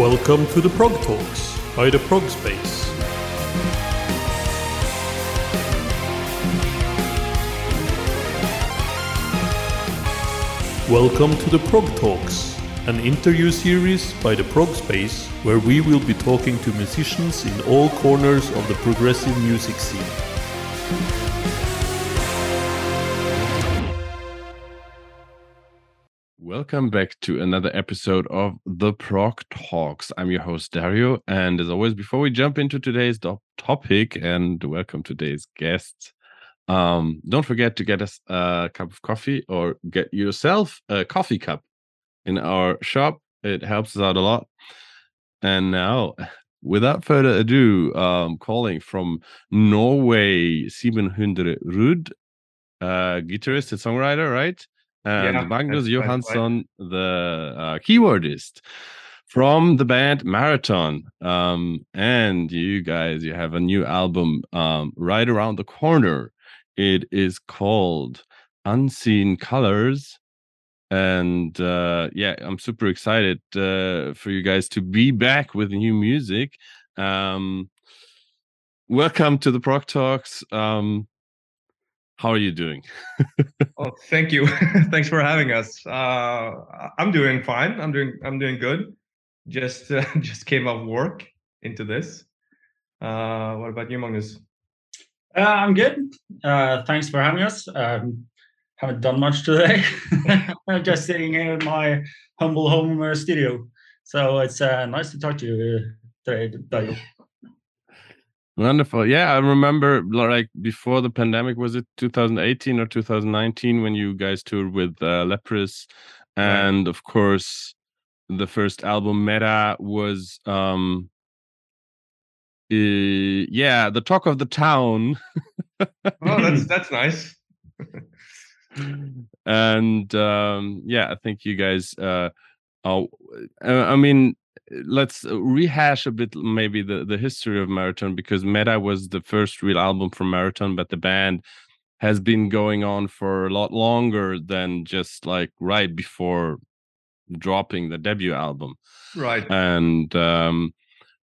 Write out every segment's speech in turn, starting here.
Welcome to the Prog Talks by the Prog Space. Welcome to the Prog Talks, an interview series by the Prog Space where we will be talking to musicians in all corners of the progressive music scene. Welcome back to another episode of the Prog Talks. I'm your host Dario, and as always, before we jump into today's topic and welcome today's guests, um, don't forget to get us a cup of coffee or get yourself a coffee cup in our shop. It helps us out a lot. And now, without further ado, um, calling from Norway, Simen Hundre Rud, uh, guitarist and songwriter, right? And Yeah, Magnus that's- that's right. Johansson, the uh, keyboardist from the band Marathon. Um, and you guys, you have a new album um, right around the corner. It is called Unseen Colors. And uh, yeah, I'm super excited uh, for you guys to be back with new music. Um, welcome to the Prog Talks. Um, how are you doing? Oh, thank you. Thanks for having us. Uh, I'm doing fine. I'm doing I'm doing good. Just uh, just came off work into this. Uh, what about you, Magnus? Uh, I'm good. Uh, thanks for having us. Um, haven't done much today. I'm just sitting here in my humble home uh, studio. So it's uh, nice to talk to you uh, today, Dario. Wonderful. Yeah, I remember like before the pandemic, was it 2018 or 2019 when you guys toured with uh, Leprous? And of course, the first album, Meta, was, um, uh, yeah, the talk of the town. Oh, that's that's nice. and um, yeah, I think you guys, uh, oh, uh, I mean, let's rehash a bit maybe the, the history of Marathon because Meta was the first real album from Marathon, but the band has been going on for a lot longer than just like right before dropping the debut album Right. and um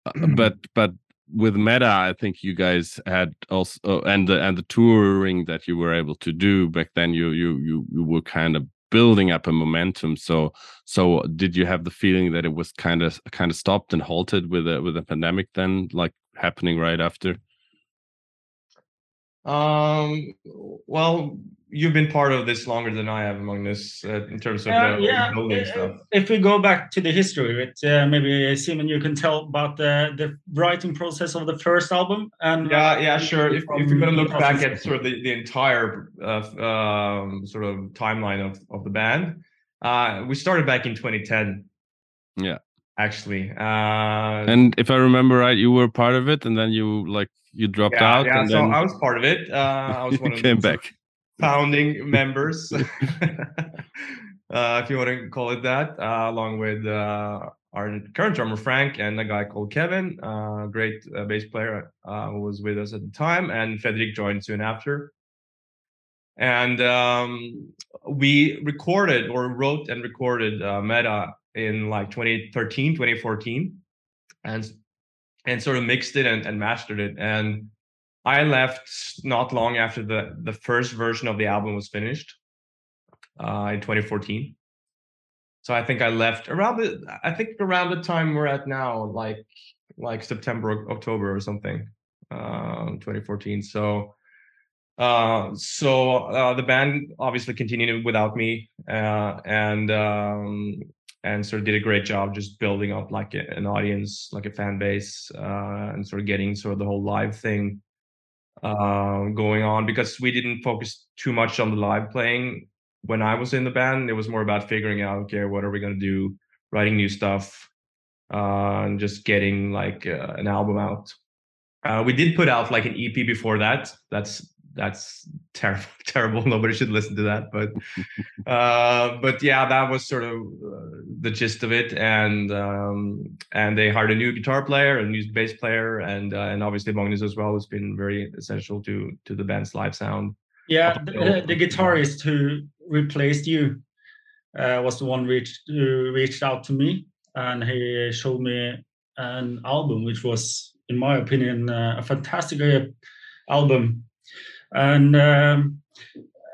uh, but but with meta i think you guys had also uh, and the and the touring that you were able to do back then you you you, you were kind of building up a momentum. So so did you have the feeling that it was kind of kind of stopped and halted with a with a pandemic then like happening right after Um. Well, you've been part of this longer than I have, Magnus, uh, in terms of Uh, the yeah, building uh, stuff. If we go back to the history of it, uh, maybe Simen, you can tell about the, the writing process of the first album. And Yeah, yeah, sure. If, if you're going to look back at sort of the, the entire uh, um, sort of timeline of, of the band, uh, we started back in 2010. Yeah. Actually. Uh, and if i remember right you were part of it and then you like you dropped yeah, out yeah, so then I was part of it. Uh, I was one of came the back founding members, uh, if you want to call it that, uh, along with uh, our current drummer Frank and a guy called Kevin, uh, great uh, bass player uh, who was with us at the time, and Fredrik joined soon after. And um, we recorded or wrote and recorded uh, Meta in like 2013, 2014, and and sort of mixed it and, and mastered it. And I left not long after the the first version of the album was finished uh, in 2014. So I think I left around the I think around the time we're at now, like like September October or something, uh, 2014. So uh, so uh, the band obviously continued without me, uh, and um, and sort of did a great job just building up like a, an audience, like a fan base, uh, and sort of getting sort of the whole live thing uh, going on because we didn't focus too much on the live playing when I was in the band. It was more about figuring out, okay, what are we gonna do, writing new stuff, uh, and just getting like uh, an album out. Uh, we did put out like an EP before that. That's that's terrible, terrible. Nobody should listen to that, but uh, but yeah, that was sort of uh, the gist of it. And um, and they hired a new guitar player, a new bass player, and uh, and obviously Magnus as well has been very essential to to the band's live sound. Yeah, the, the guitarist who replaced you uh, was the one reached who reached out to me and he showed me an album, which was, in my opinion, uh, a fantastic uh, album. And um,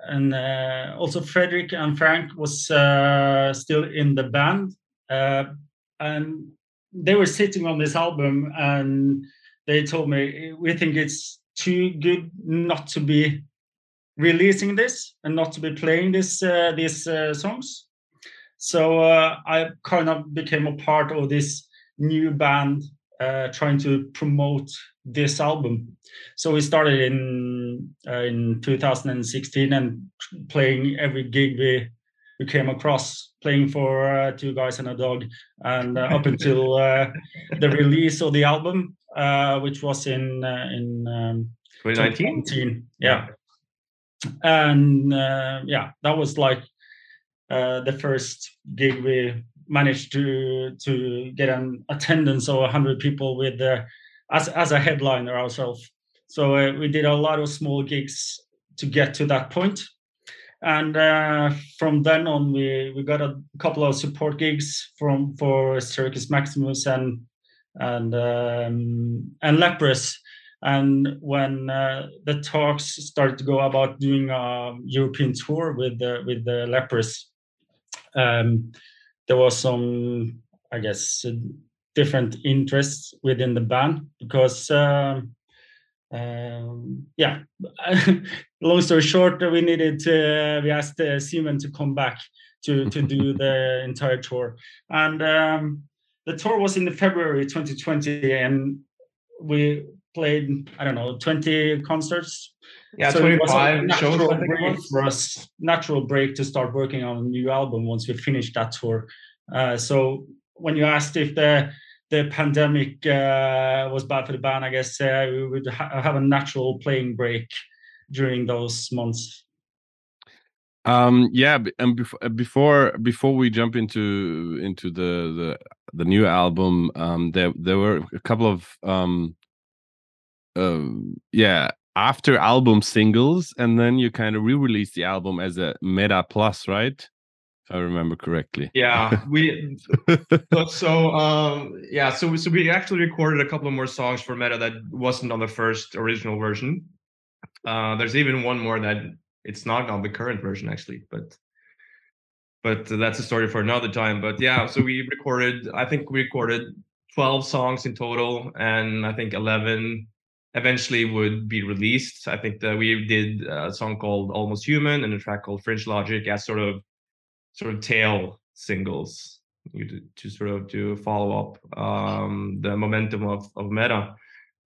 and uh, also Fredrik and Frank was uh, still in the band, uh, and they were sitting on this album, and they told me we think it's too good not to be releasing this and not to be playing this uh, these uh, songs. So uh, I kind of became a part of this new band trying to promote this album. So we started in uh, in 2016 and playing every gig we we came across, playing for uh, two guys and a dog, and uh, up until uh, the release of the album, uh, which was in uh, in um, 2019. Yeah, and yeah, that was like the first gig we managed to to get an attendance of 100 people with the as as a headliner ourselves. So uh, we did a lot of small gigs to get to that point, and uh, from then on we we got a couple of support gigs from for Circus Maximus and and um, and Leprous. And when uh, the talks started to go about doing a European tour with the, with the Leprous, um, there was some, I guess, different interests within the band because um, um, yeah. Long story short we needed to we asked uh, Simen to come back to to do the entire tour. And um, the tour was in February 2020 and we played I don't know 20 concerts. Yeah so 25 shows break for us natural break to start working on a new album once we finished that tour. Uh, so when you asked if the the pandemic uh, was bad for the band, I guess uh, we would ha- have a natural playing break during those months. Um, yeah, and before uh, before before we jump into into the the the new album, um, there there were a couple of um, uh, yeah after album singles, and then you kind of re-released the album as a Meta Plus, right? I remember correctly. Yeah, we so, um yeah, so so we actually recorded a couple of more songs for Meta that wasn't on the first original version. Uh there's even one more that it's not on the current version actually, but but that's a story for another time. But yeah, so we recorded I think we recorded 12 songs in total and I think 11 eventually would be released. I think that we did a song called Almost Human and a track called Fringe Logic as sort of sort of tail singles. To, to sort of to follow up um, the momentum of, of meta.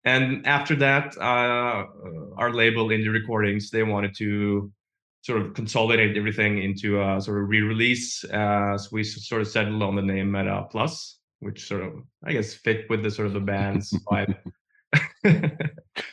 And after that uh, our label indie recordings they wanted to sort of consolidate everything into a sort of re-release uh, so we sort of settled on the name meta plus which sort of i guess fit with the sort of the band's vibe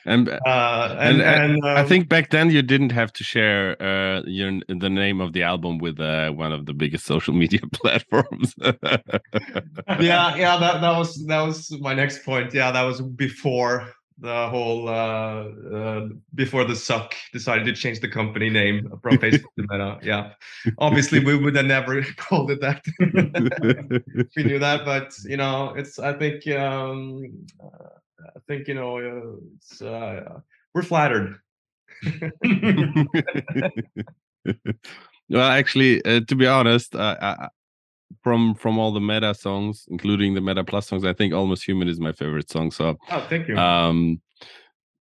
and, uh, and, and, and um, I think back then you didn't have to share uh, your the name of the album with uh, one of the biggest social media platforms. yeah, yeah, that that was that was my next point. Yeah, that was before the whole uh, uh, before the Zuck decided to change the company name from Facebook to Meta. Yeah, obviously we would have never called it that. we knew that, but you know, it's I think um, I think you know uh, it's uh, we're flattered. well, actually, uh, to be honest, I, from from all the meta songs, including the meta plus songs, I think Almost Human is my favorite song. So, oh, thank you. Um,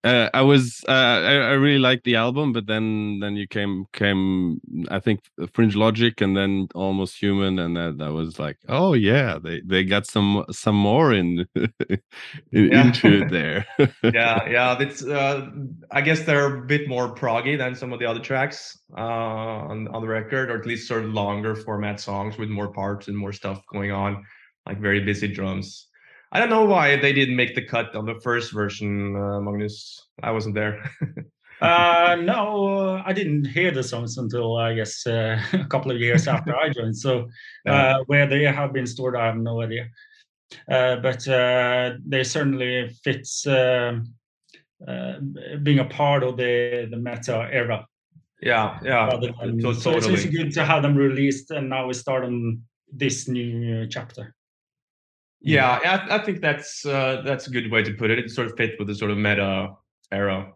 uh, I was uh, I, I, really liked the album, but then then you came came I think Fringe Logic and then Almost Human, and that, that was like oh yeah they they got some some more in, in into it there. yeah, yeah, it's uh, I guess they're a bit more proggy than some of the other tracks uh, on on the record, or at least sort of longer format songs with more parts and more stuff going on, like very busy drums. I don't know why they didn't make the cut on the first version, uh, Magnus. I wasn't there. uh, no, I didn't hear the songs until I guess uh, a couple of years after I joined. So uh, where they have been stored, I have no idea. Uh, but uh, they certainly fits um, being a part of the the meta era. Yeah, yeah. Than, so, so totally. it's good to have them released, and now we start on this new chapter. Yeah, I, I think that's uh, that's a good way to put it. It sort of fit with the sort of meta era,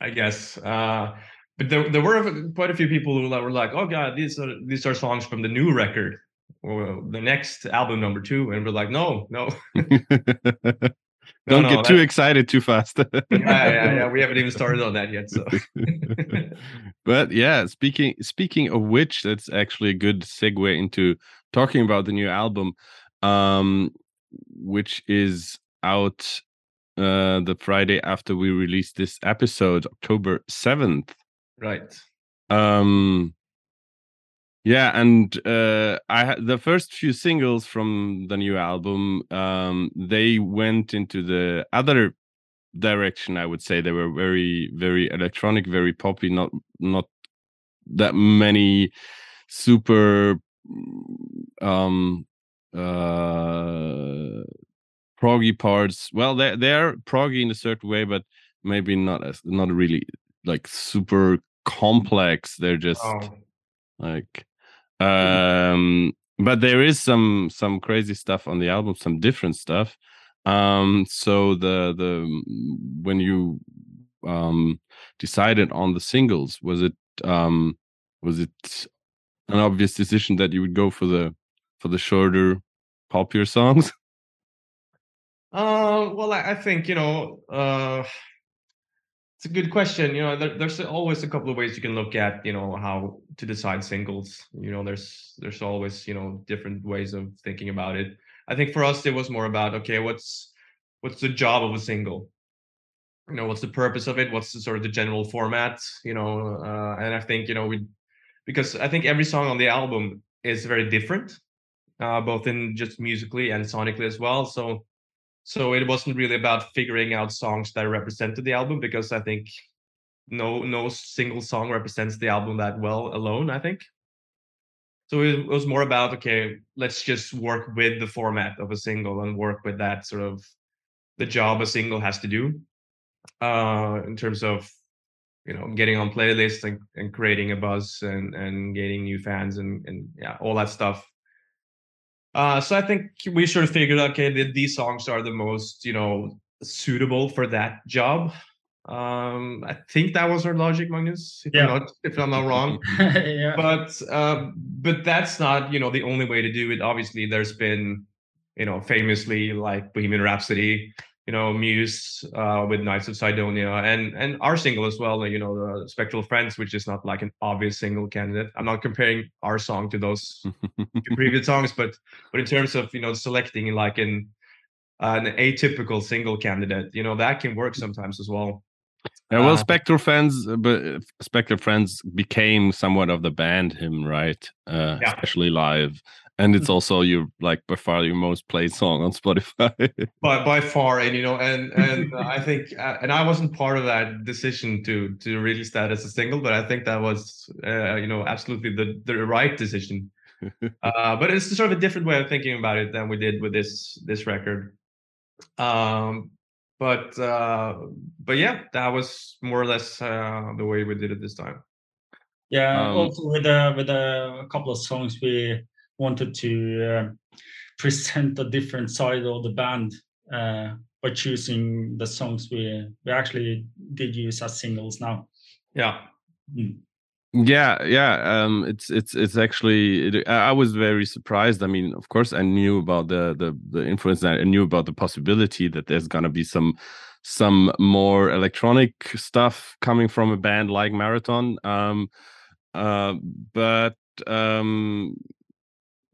I guess. Uh, but there, there were quite a few people who were like, "Oh God, these are these are songs from the new record or the next album number two. and we're like, "No, no." Don't no, get too that- excited too fast. yeah, yeah, yeah. We haven't even started on that yet. So but yeah, speaking speaking of which, that's actually a good segue into talking about the new album, um, which is out uh, the Friday after we release this episode, October seventh. right. Um, yeah, and uh, I ha- the first few singles from the new album, um, they went into the other direction. I would say they were very, very electronic, very poppy. Not not that many super mm, um uh proggy parts. Well, they they're proggy in a certain way, but maybe not as not really like super complex. They're just Oh, like um but there is some some crazy stuff on the album some different stuff um so the the when you um decided on the singles was it um was it an obvious decision that you would go for the for the shorter popular songs Uh, well, I, think you know, uh, it's a good question. You know, there, there's always a couple of ways you can look at, you know, how to decide singles. You know, there's there's always you know different ways of thinking about it. I think for us, it was more about okay, what's what's the job of a single? You know, what's the purpose of it? What's the sort of the general format? You know, uh, and I think you know we because I think every song on the album is very different, uh, both in just musically and sonically as well. So so it wasn't really about figuring out songs that represented the album because I think no no single song represents the album that well alone. I think. So it was more about okay, let's just work with the format of a single and work with that sort of the job a single has to do uh, in terms of you know getting on playlists and, and creating a buzz and and getting new fans and and yeah all that stuff uh, so I think we sort of figured, okay, that these songs are the most, you know, suitable for that job. Um, I think that was our logic, Magnus. If Yeah. I'm not, if I'm not wrong. yeah. but um, but that's not, you know, the only way to do it. Obviously, there's been, you know, famously like Bohemian Rhapsody, you know, Muse uh, with Knights of Cydonia, and and our single as well. You know, the Spectral Friends, which is not like an obvious single candidate. I'm not comparing our song to those previous songs, but but in terms of you know selecting like an an atypical single candidate, you know that can work sometimes as well. yeah well Uh, spectral friends but uh, spectral friends became somewhat of the band him right uh Yeah. especially live and it's also your like by far your most played song on spotify By by far, and you know, and and uh, I think, uh, and I wasn't part of that decision to to release that as a single, but I think that was uh, you know absolutely the the right decision. uh, but it's sort of a different way of thinking about it than we did with this this record. Um, but uh, but yeah, that was more or less uh, the way we did it this time. Yeah, Um, also with a with a couple of songs we wanted to uh, present a different side of the band uh, by choosing the songs we we actually did use as singles now. Yeah. Mm. yeah yeah um it's it's it's actually it, i I was very surprised i mean of course i knew about the the the influence i knew about the possibility that there's gonna be some some more electronic stuff coming from a band like marathon um uh but um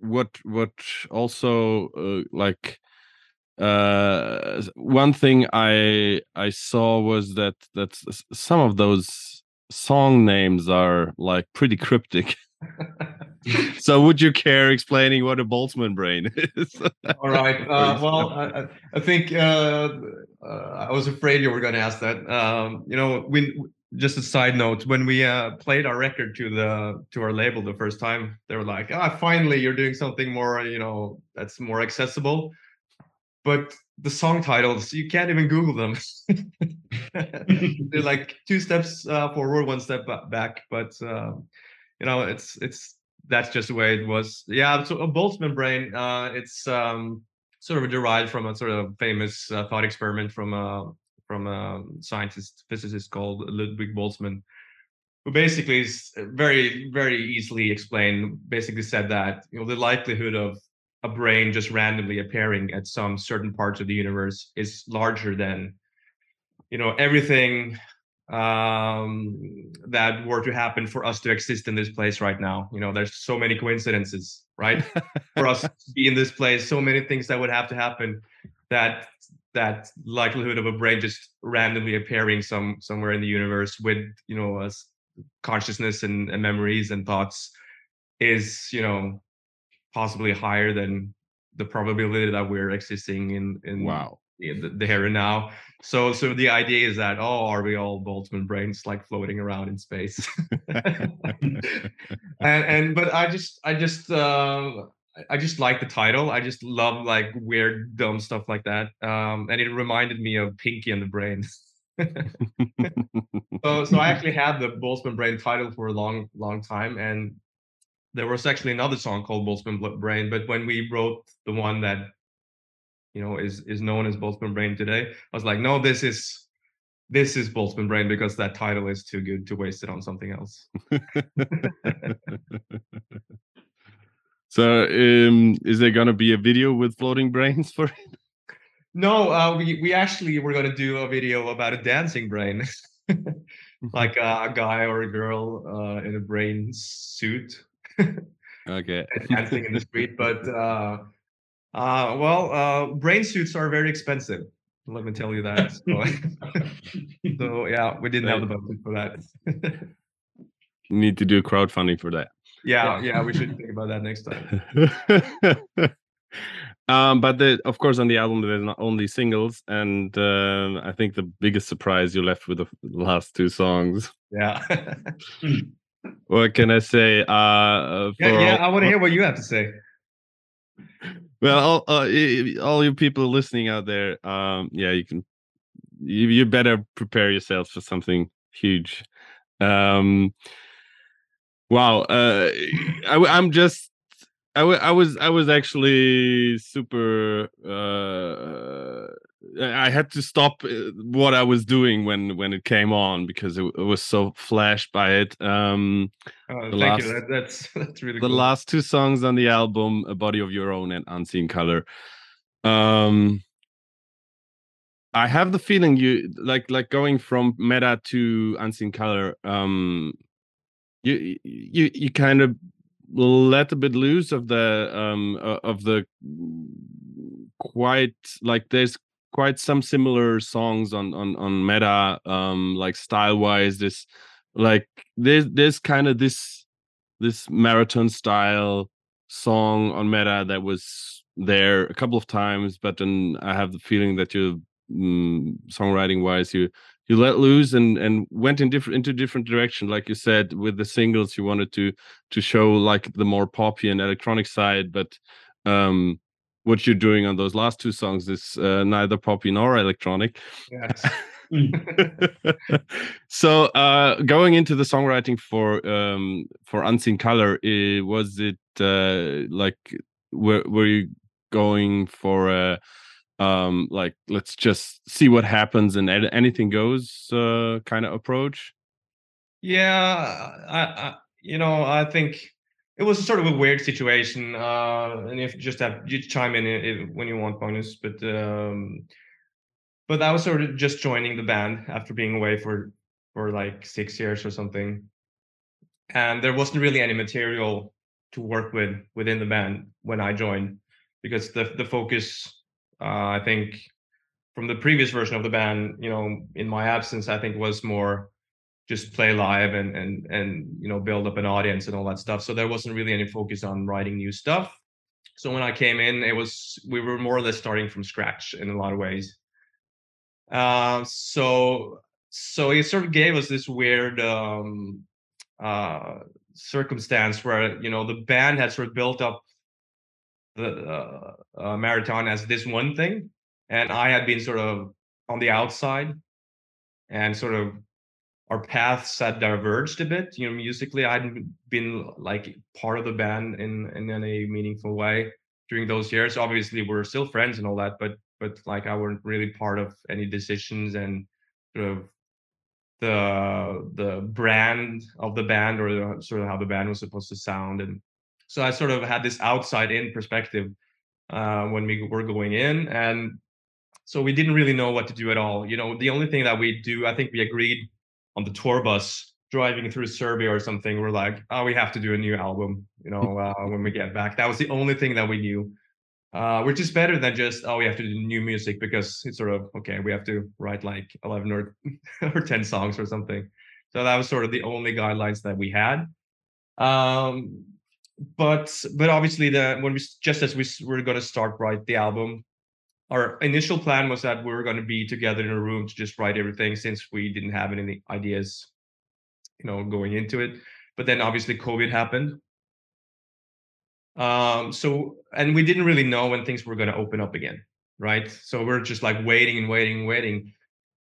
what what also uh, like uh one thing i i saw was that that some of those song names are like pretty cryptic so would you care explaining what a boltzmann brain is All right. Uh, well, I, I- think uh, uh, I was afraid you were going to ask that. Um, you know, we just a side note when we uh, played our record to the to our label the first time, they were like, "Ah, finally, you're doing something more, you know, that's more accessible." But the song titles, you can't even Google them. They're like two steps uh, forward, one step back. But uh, you know, it's it's that's just the way it was. Yeah. So a Boltzmann brain, uh, it's um, sort of derived from a sort of famous uh, thought experiment from a from a scientist physicist called Ludwig Boltzmann, who basically is very very easily explained. Basically said that you know the likelihood of a brain just randomly appearing at some certain parts of the universe is larger than you know everything um that were to happen for us to exist in this place right now you know there's so many coincidences right for us to be in this place so many things that would have to happen that that likelihood of a brain just randomly appearing some somewhere in the universe with you know a consciousness and, and memories and thoughts is you know possibly higher than the probability that we're existing in in wow the, the here and now. So so the idea is that oh, are we all Boltzmann brains like floating around in space? and and but I just I just uh, I just like the title. I just love like weird dumb stuff like that. Um, and it reminded me of Pinky and the Brain. so so I actually had the Boltzmann Brain title for a long long time, and there was actually another song called Boltzmann Brain. But when we wrote the one that you know is is known as Boltzmann Brain today. I was like, no, this is this is Boltzmann Brain because that title is too good to waste it on something else. so, um, is there gonna be a video with floating brains for it? No, uh, we we actually were gonna do a video about a dancing brain, like a, a, guy or a girl uh, in a brain suit. okay. dancing in the street, but uh, uh, well, uh, brain suits are very expensive. Let me tell you that. So, so yeah, we didn't have the budget for that. Need to do crowdfunding for that. Yeah, yeah, we should think about that next time. um, but the, of course, on the album there's not only singles, and uh, I think the biggest surprise you left with the last two songs. Yeah. what can I say? Uh, uh yeah, yeah, I want to hear what you have to say well, all, uh, all you people listening out there, um, yeah, you can, you, you better prepare yourselves for something huge. Um, wow, uh, I, I'm just I, I was I was actually super. Uh, I had to stop uh, what I was doing when when it came on because it, it was so flashed by it. Um, oh, thank last, you. That, that's that's really the cool. last two songs on the album, "A Body of Your Own" and "Unseen Color." Um, I have the feeling you like like going from meta to unseen color. Um, you you you kind of let a bit loose of the um of the quite like there's quite some similar songs on on on meta um like style wise this like there's there's kind of this this marathon style song on meta that was there a couple of times but then i have the feeling that you mm, songwriting wise you you let loose and and went in different into different direction like you said with the singles you wanted to to show like the more poppy and electronic side but um what you're doing on those last two songs is uh, neither poppy nor electronic yes. so uh going into the songwriting for um for unseen color it, was it uh like were, were you going for a um like let's just see what happens and anything goes uh kind of approach? Yeah I, I you know i think it was sort of a weird situation uh and if just have you chime in if, when you want Magnus but um but i was sort of just joining the band after being away for for like six years or something. And there wasn't really any material to work with within the band when i joined because the the focus I think from the previous version of the band, you know, in my absence, I think was more just play live and and and you know build up an audience and all that stuff. So there wasn't really any focus on writing new stuff. So when I came in, it was we were more or less starting from scratch in a lot of ways. Uh, so so it sort of gave us this weird um, uh, circumstance where you know the band had sort of built up uh, uh, marathon as this one thing, and I had been sort of on the outside, and sort of our paths had diverged a bit. You know, musically, I hadn't been like part of the band in in any meaningful way. during those years. Obviously, we're still friends and all that, but but like I weren't really part of any decisions and sort of the the brand of the band or the, sort of how the band was supposed to sound and so i sort of had this outside in perspective uh, when we were going in and so we didn't really know what to do at all. You know the only thing that we do i think we agreed on the tour bus driving through serbia or something we're like oh we have to do a new album you know uh, when we get back. That was the only thing that we knew uh, which is better than just oh we have to do new music because it's sort of okay we have to write like 11 or or 10 songs or something. So that was sort of the only guidelines that we had. Um, but but obviously the when we just as we were going to start write the album our initial plan was that we were going to be together in a room to just write everything since we didn't have any ideas you know going into it but then obviously covid happened um, so, and we didn't really know when things were going to open up again, right? So we're just like waiting and waiting and waiting.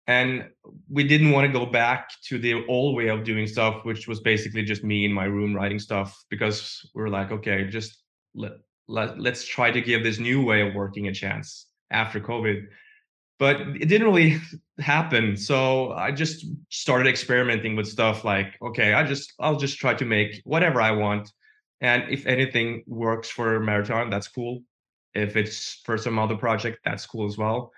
And we didn't want to go back to the old way of doing stuff, which was basically just me in my room writing stuff because we were like, okay, just let, let let's try to give this new way of working a chance after COVID. But it didn't really happen. So I just started experimenting with stuff like, okay, I just I'll just try to make whatever I want and if anything works for Marathon, that's cool. If it's for some other project, that's cool as well.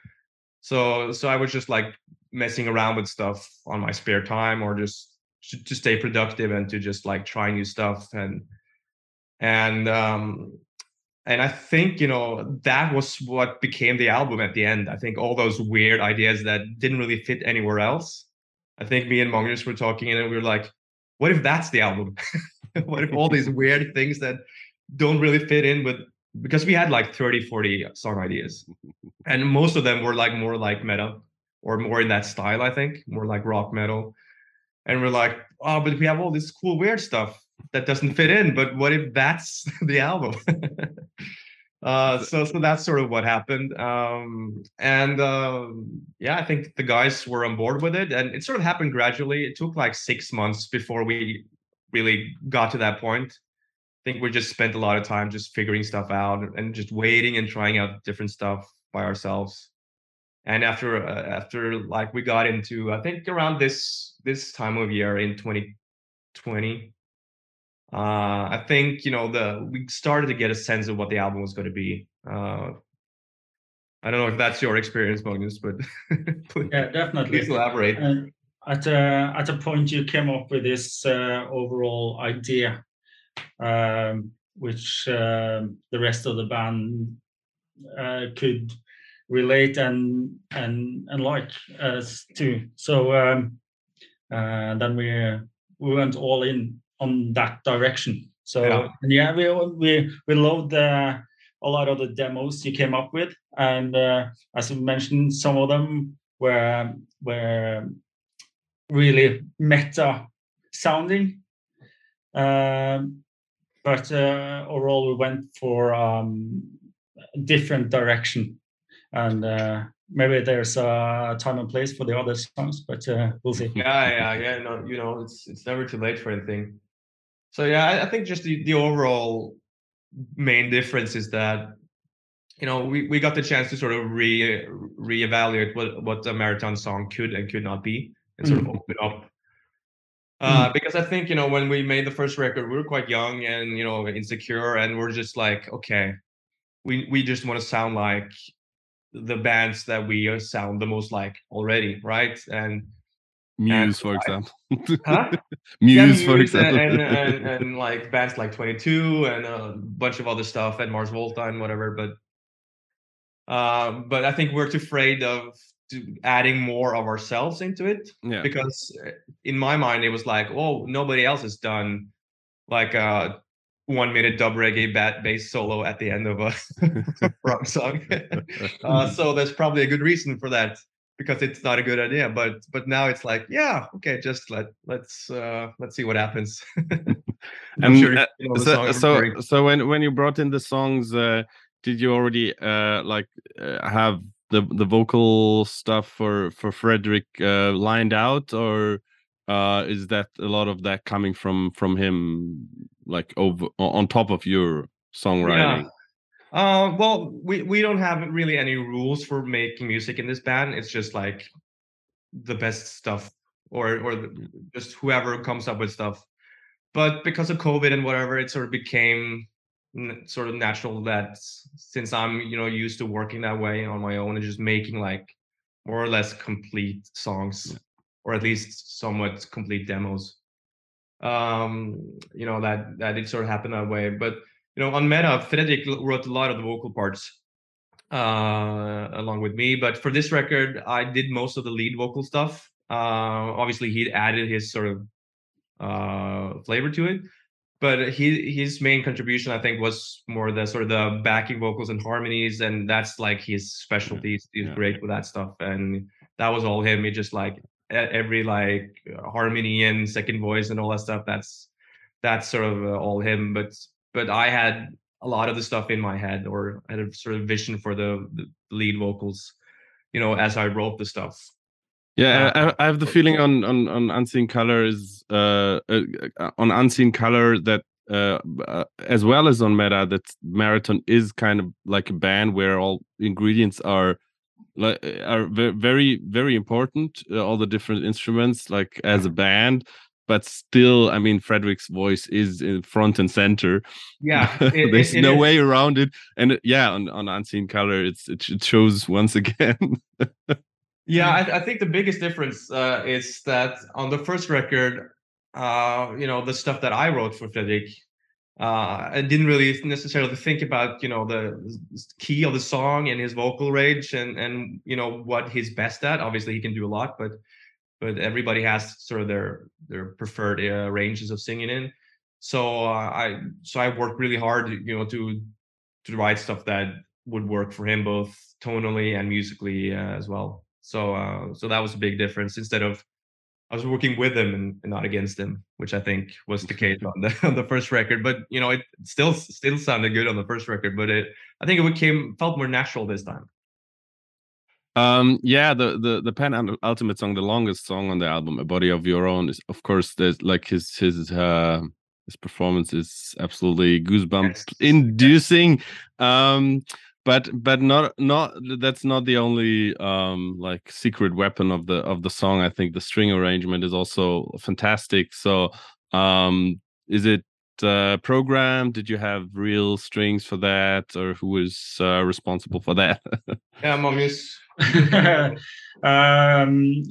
So so I was just like messing around with stuff on my spare time or just to, stay productive and to just like try new stuff and and um and I think you know that was what became the album at the end. I think all those weird ideas that didn't really fit anywhere else. I think me and Magnus were talking and we were like, what if that's the album? what if all these weird things that don't really fit in with because we had like 30 40 song ideas and most of them were like more like metal or more in that style i think more like rock metal and we're like oh but we have all this cool weird stuff that doesn't fit in but what if that's the album uh so so that's sort of what happened um and um yeah i think the guys were on board with it and it sort of happened gradually it took like six months before we really got to that point. I think we just spent a lot of time just figuring stuff out and just waiting and trying out different stuff by ourselves. And after uh, after like we got into I think around this this time of year in 2020, uh, I think you know the we started to get a sense of what the album was going to be. Uh, I don't know if that's your experience, Magnus, but yeah, definitely. Please elaborate at a at a point you came up with this uh, overall idea um, which uh, the rest of the band uh, could relate and and and like us too. So um, uh, then we we went all in on that direction. So yeah, yeah we we we loved a lot of the demos you came up with. And uh, as you mentioned some of them were were really meta sounding. Um, but uh, overall, we went for um, a different direction, and uh, maybe there's a time and place for the other songs, but uh, we'll see. Yeah, yeah, yeah. No, you know, it's it's never too late for anything. So yeah, I, I think just the, the overall main difference is that you know we, we got the chance to sort of re reevaluate what what a marathon song could and could not be and sort mm. of open up. Uh, mm. Because I think you know when we made the first record, we were quite young and you know insecure, and we're just like, okay, we we just want to sound like the bands that we uh, sound the most like already, right? And Muse, and, for example. Huh? Muse, yeah, Muse, for example. And, and, and, like bands like 22 and a bunch of other stuff and Mars Volta and whatever. But um, but I think we're too afraid of adding more of ourselves into it yeah. because eh, in my mind it was like oh nobody else has done like a one minute dub reggae bat bass solo at the end of a rock song? Uh, so there's probably a good reason for that because it's not a good idea. But but now it's like yeah okay just let let's uh let's see what happens. And sure uh, you know so so, so when when you brought in the songs uh did you already uh like uh, have the the vocal stuff for for Fredrik uh, lined out, or uh, is that a lot of that coming from from him, like over on top of your songwriting? Yeah. Uh, well, we we don't have really any rules for making music in this band. It's just like the best stuff, or or the, just whoever comes up with stuff. But because of COVID and whatever, it sort of became n- sort of natural that since I'm you know used to working that way on my own and just making like more or less complete songs, or at least somewhat complete demos. Um, you know that that it sort of happened that way, but you know, on Meta, Fredrik wrote a lot of the vocal parts uh, along with me. But for this record, I did most of the lead vocal stuff. Uh, obviously, he added his sort of uh, flavor to it. But he his main contribution, I think, was more the sort of the backing vocals and harmonies, and that's like his specialty. He's, Yeah. great with that stuff, and that was all him. He just like every like harmony and second voice and all that stuff. That's that's sort of uh, all him. But but I had a lot of the stuff in my head, or I had a sort of vision for the, the lead vocals, you know, as I wrote the stuff. Yeah, Uh, I, I have the feeling on on on unseen color is uh, uh uh, on unseen color that uh, uh as well as on meta that marathon is kind of like a band where all ingredients are like are very very important uh, all the different instruments like as a band but still i mean fredrik's voice is in front and center. Yeah, it- there's it- it no is- way around it. And uh, yeah on, on unseen color it's it, shows once again. Yeah, I, I think the biggest difference uh, is that on the first record, uh, you know, the stuff that I wrote for Fredrik, uh, I didn't really necessarily think about, you know, the key of the song and his vocal range and and you know what he's best at. Obviously, he can do a lot, but but everybody has sort of their their preferred uh, ranges of singing in. So uh, I so I worked really hard, you know, to to write stuff that would work for him both tonally and musically uh, as well. So uh, so that was a big difference. Instead of I was working with him and, and not against him, which I think was the case on the on the first record. But you know, it still still sounded good on the first record, but it I think it became felt more natural this time. Um, yeah, the the the Ul- Ultimate song, the longest song on the album, "A Body of Your Own," is of course there's like his his uh his performance is absolutely goosebump Yes, inducing. Um, but but not not that's not the only um like secret weapon of the of the song. I think the string arrangement is also fantastic. So um, is it uh programmed? Did you have real strings for that, or who was uh, responsible for that? Yeah, Magnus. um,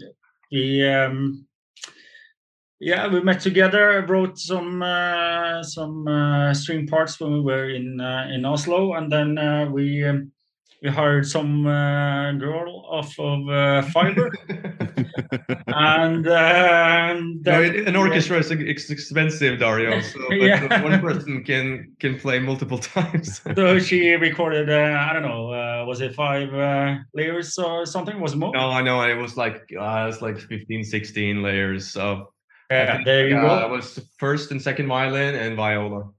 we um, yeah we met together wrote some uh, some uh, string parts when we were in uh, in Oslo and then uh, we um, we hired some uh, girl off of uh, Fiverr and um, No, an orchestra is ex- expensive, Dario. So but Yeah. one person can can play multiple times. so she recorded uh, I don't know uh, was it five uh, layers or something was it more no, I know it was like uh, it's like 15, 16 layers of. I yeah there you uh, go It was first and second violin and viola.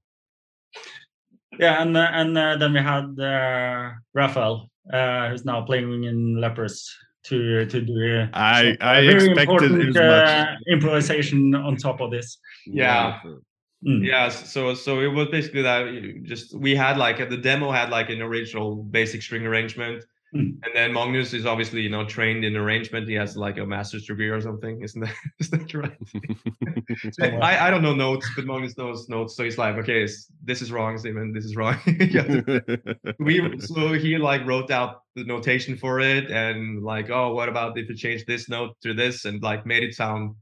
Yeah, and uh, and uh, then we had uh, Raphael, uh, who's now playing in Leprous to to do uh, I a I very expected important as uh, improvisation on top of this. Yeah. Wonderful. Mm. Yeah, so so it was basically that just we had like the demo had like an original basic string arrangement, Mm. and then Magnus is obviously you know trained in arrangement. He has like a master's degree or something, isn't that is that right? So, I, I don't know notes, but Magnus knows notes, so he's like, okay, this is wrong, Simen. This is wrong. You have to- we so he like wrote out the notation for it and like oh what about if you change this note to this and like made it sound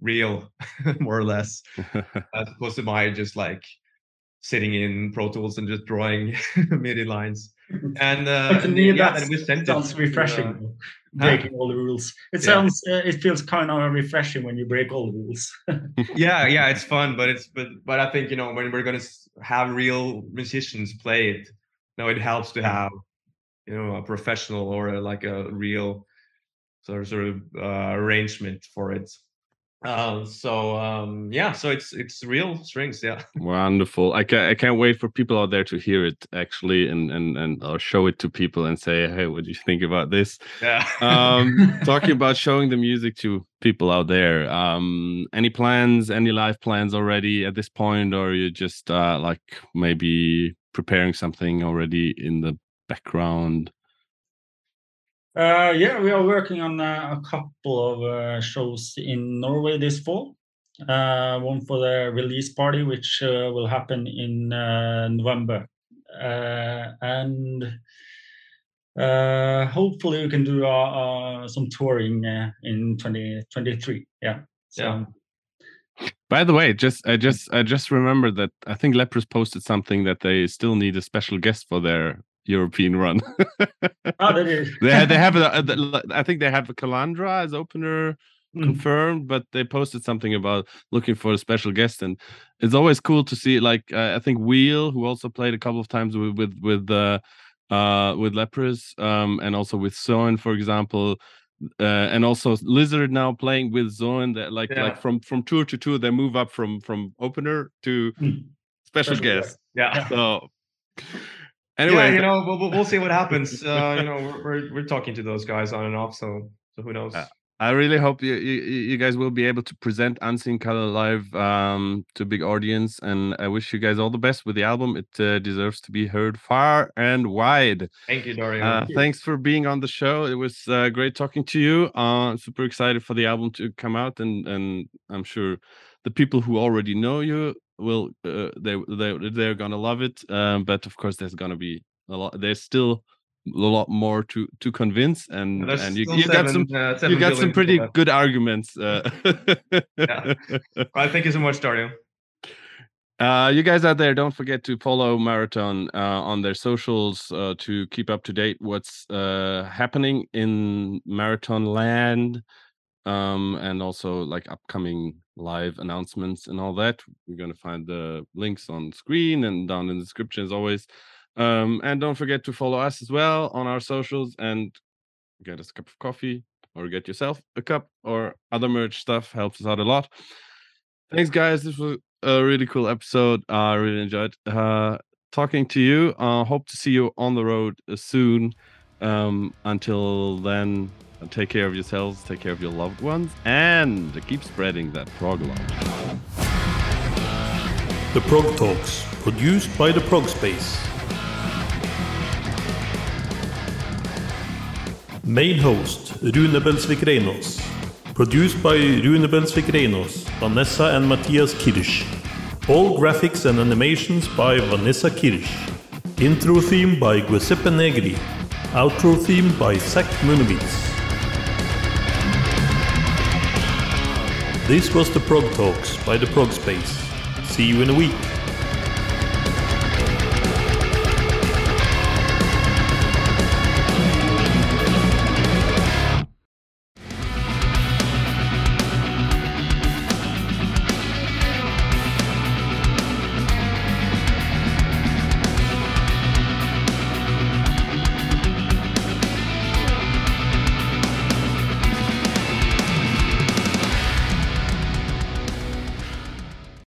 real more or less as opposed to my just like sitting in pro tools and just drawing midi lines and uh But me, yeah that then we sent it sounds refreshing. uh, though, breaking all the rules. It Yeah. sounds. Uh, it feels kind of refreshing when you break all the rules. yeah yeah it's fun but it's but but i think you know when we're gonna have real musicians play it you no it helps to have you know a professional or a, like a real sort of, sort of uh, arrangement for it uh, so um yeah so it's it's real strings yeah Wonderful. I can't I can't wait for people out there to hear it actually and and and or show it to people and say, hey, what do you think about this? yeah Um talking about showing the music to people out there. Um any plans, any live plans already at this point, or you just uh like maybe preparing something already in the background? Uh, yeah, we are working on uh, a couple of uh, shows in Norway this fall. Uh, one for the release party, which uh, will happen in uh, November, and hopefully we can do some touring in 2023. Yeah. So, yeah. By the way, just I just I just remembered that I think Leprous posted something that they still need a special guest for their European run. oh, they do. they, they have a, I think they have a Kalandra as opener mm. confirmed, but they posted something about looking for a special guest, and it's always cool to see. Like uh, I think Wheel, who also played a couple of times with with with uh, uh with Leprous, um, and also with Soen, for example uh, and also Lizzard now playing with Soen that like yeah. like from from tour to tour they move up from from opener to mm. special, special guest. Yeah. So anyway, yeah, you know we'll, we'll see what happens. Uh, you know we're, we're, we're talking to those guys on and off, so so who knows. Uh, I really hope you, you, you guys will be able to present Unseen Color live um, to a big audience, and I wish you guys all the best with the album. It uh, deserves to be heard far and wide. Thank you, Dario. Uh, thanks for being on the show. It was uh, great talking to you. Uh, super excited for the album to come out, and and I'm sure the people who already know you will uh, they they they're gonna love it. Um, but of course, there's gonna be a lot. There's still a lot more to to convince and and you, you got some uh, you got some pretty good arguments uh. yeah. well, thank you so much dario uh, you guys out there, don't forget to follow Marathon uh, on their socials uh, to keep up to date what's uh, happening in Marathon land, um, and also like upcoming live announcements and all that. We're gonna find the links on screen and down in the description as always. Um, and don't forget to follow us as well on our socials and get us a cup of coffee or get yourself a cup or other merch stuff. Helps us out a lot. Thanks, guys. This was a really cool episode. I really enjoyed uh, talking to you. Uh, hope to see you on the road uh, soon. Um, until then, take care of yourselves, take care of your loved ones, and keep spreading that prog love. The Prog Talks, produced by the Prog Space. Main host Rune Belsvik Reinås. Produced by Rune Belsvik Reinås, Vanessa and Matthias Kirsch. All graphics and animations by Vanessa Kirsch. Intro theme by Giuseppe Negri. Outro theme by Zach Munowitz. This was the Prog Talks by the Prog Space. See you in a week.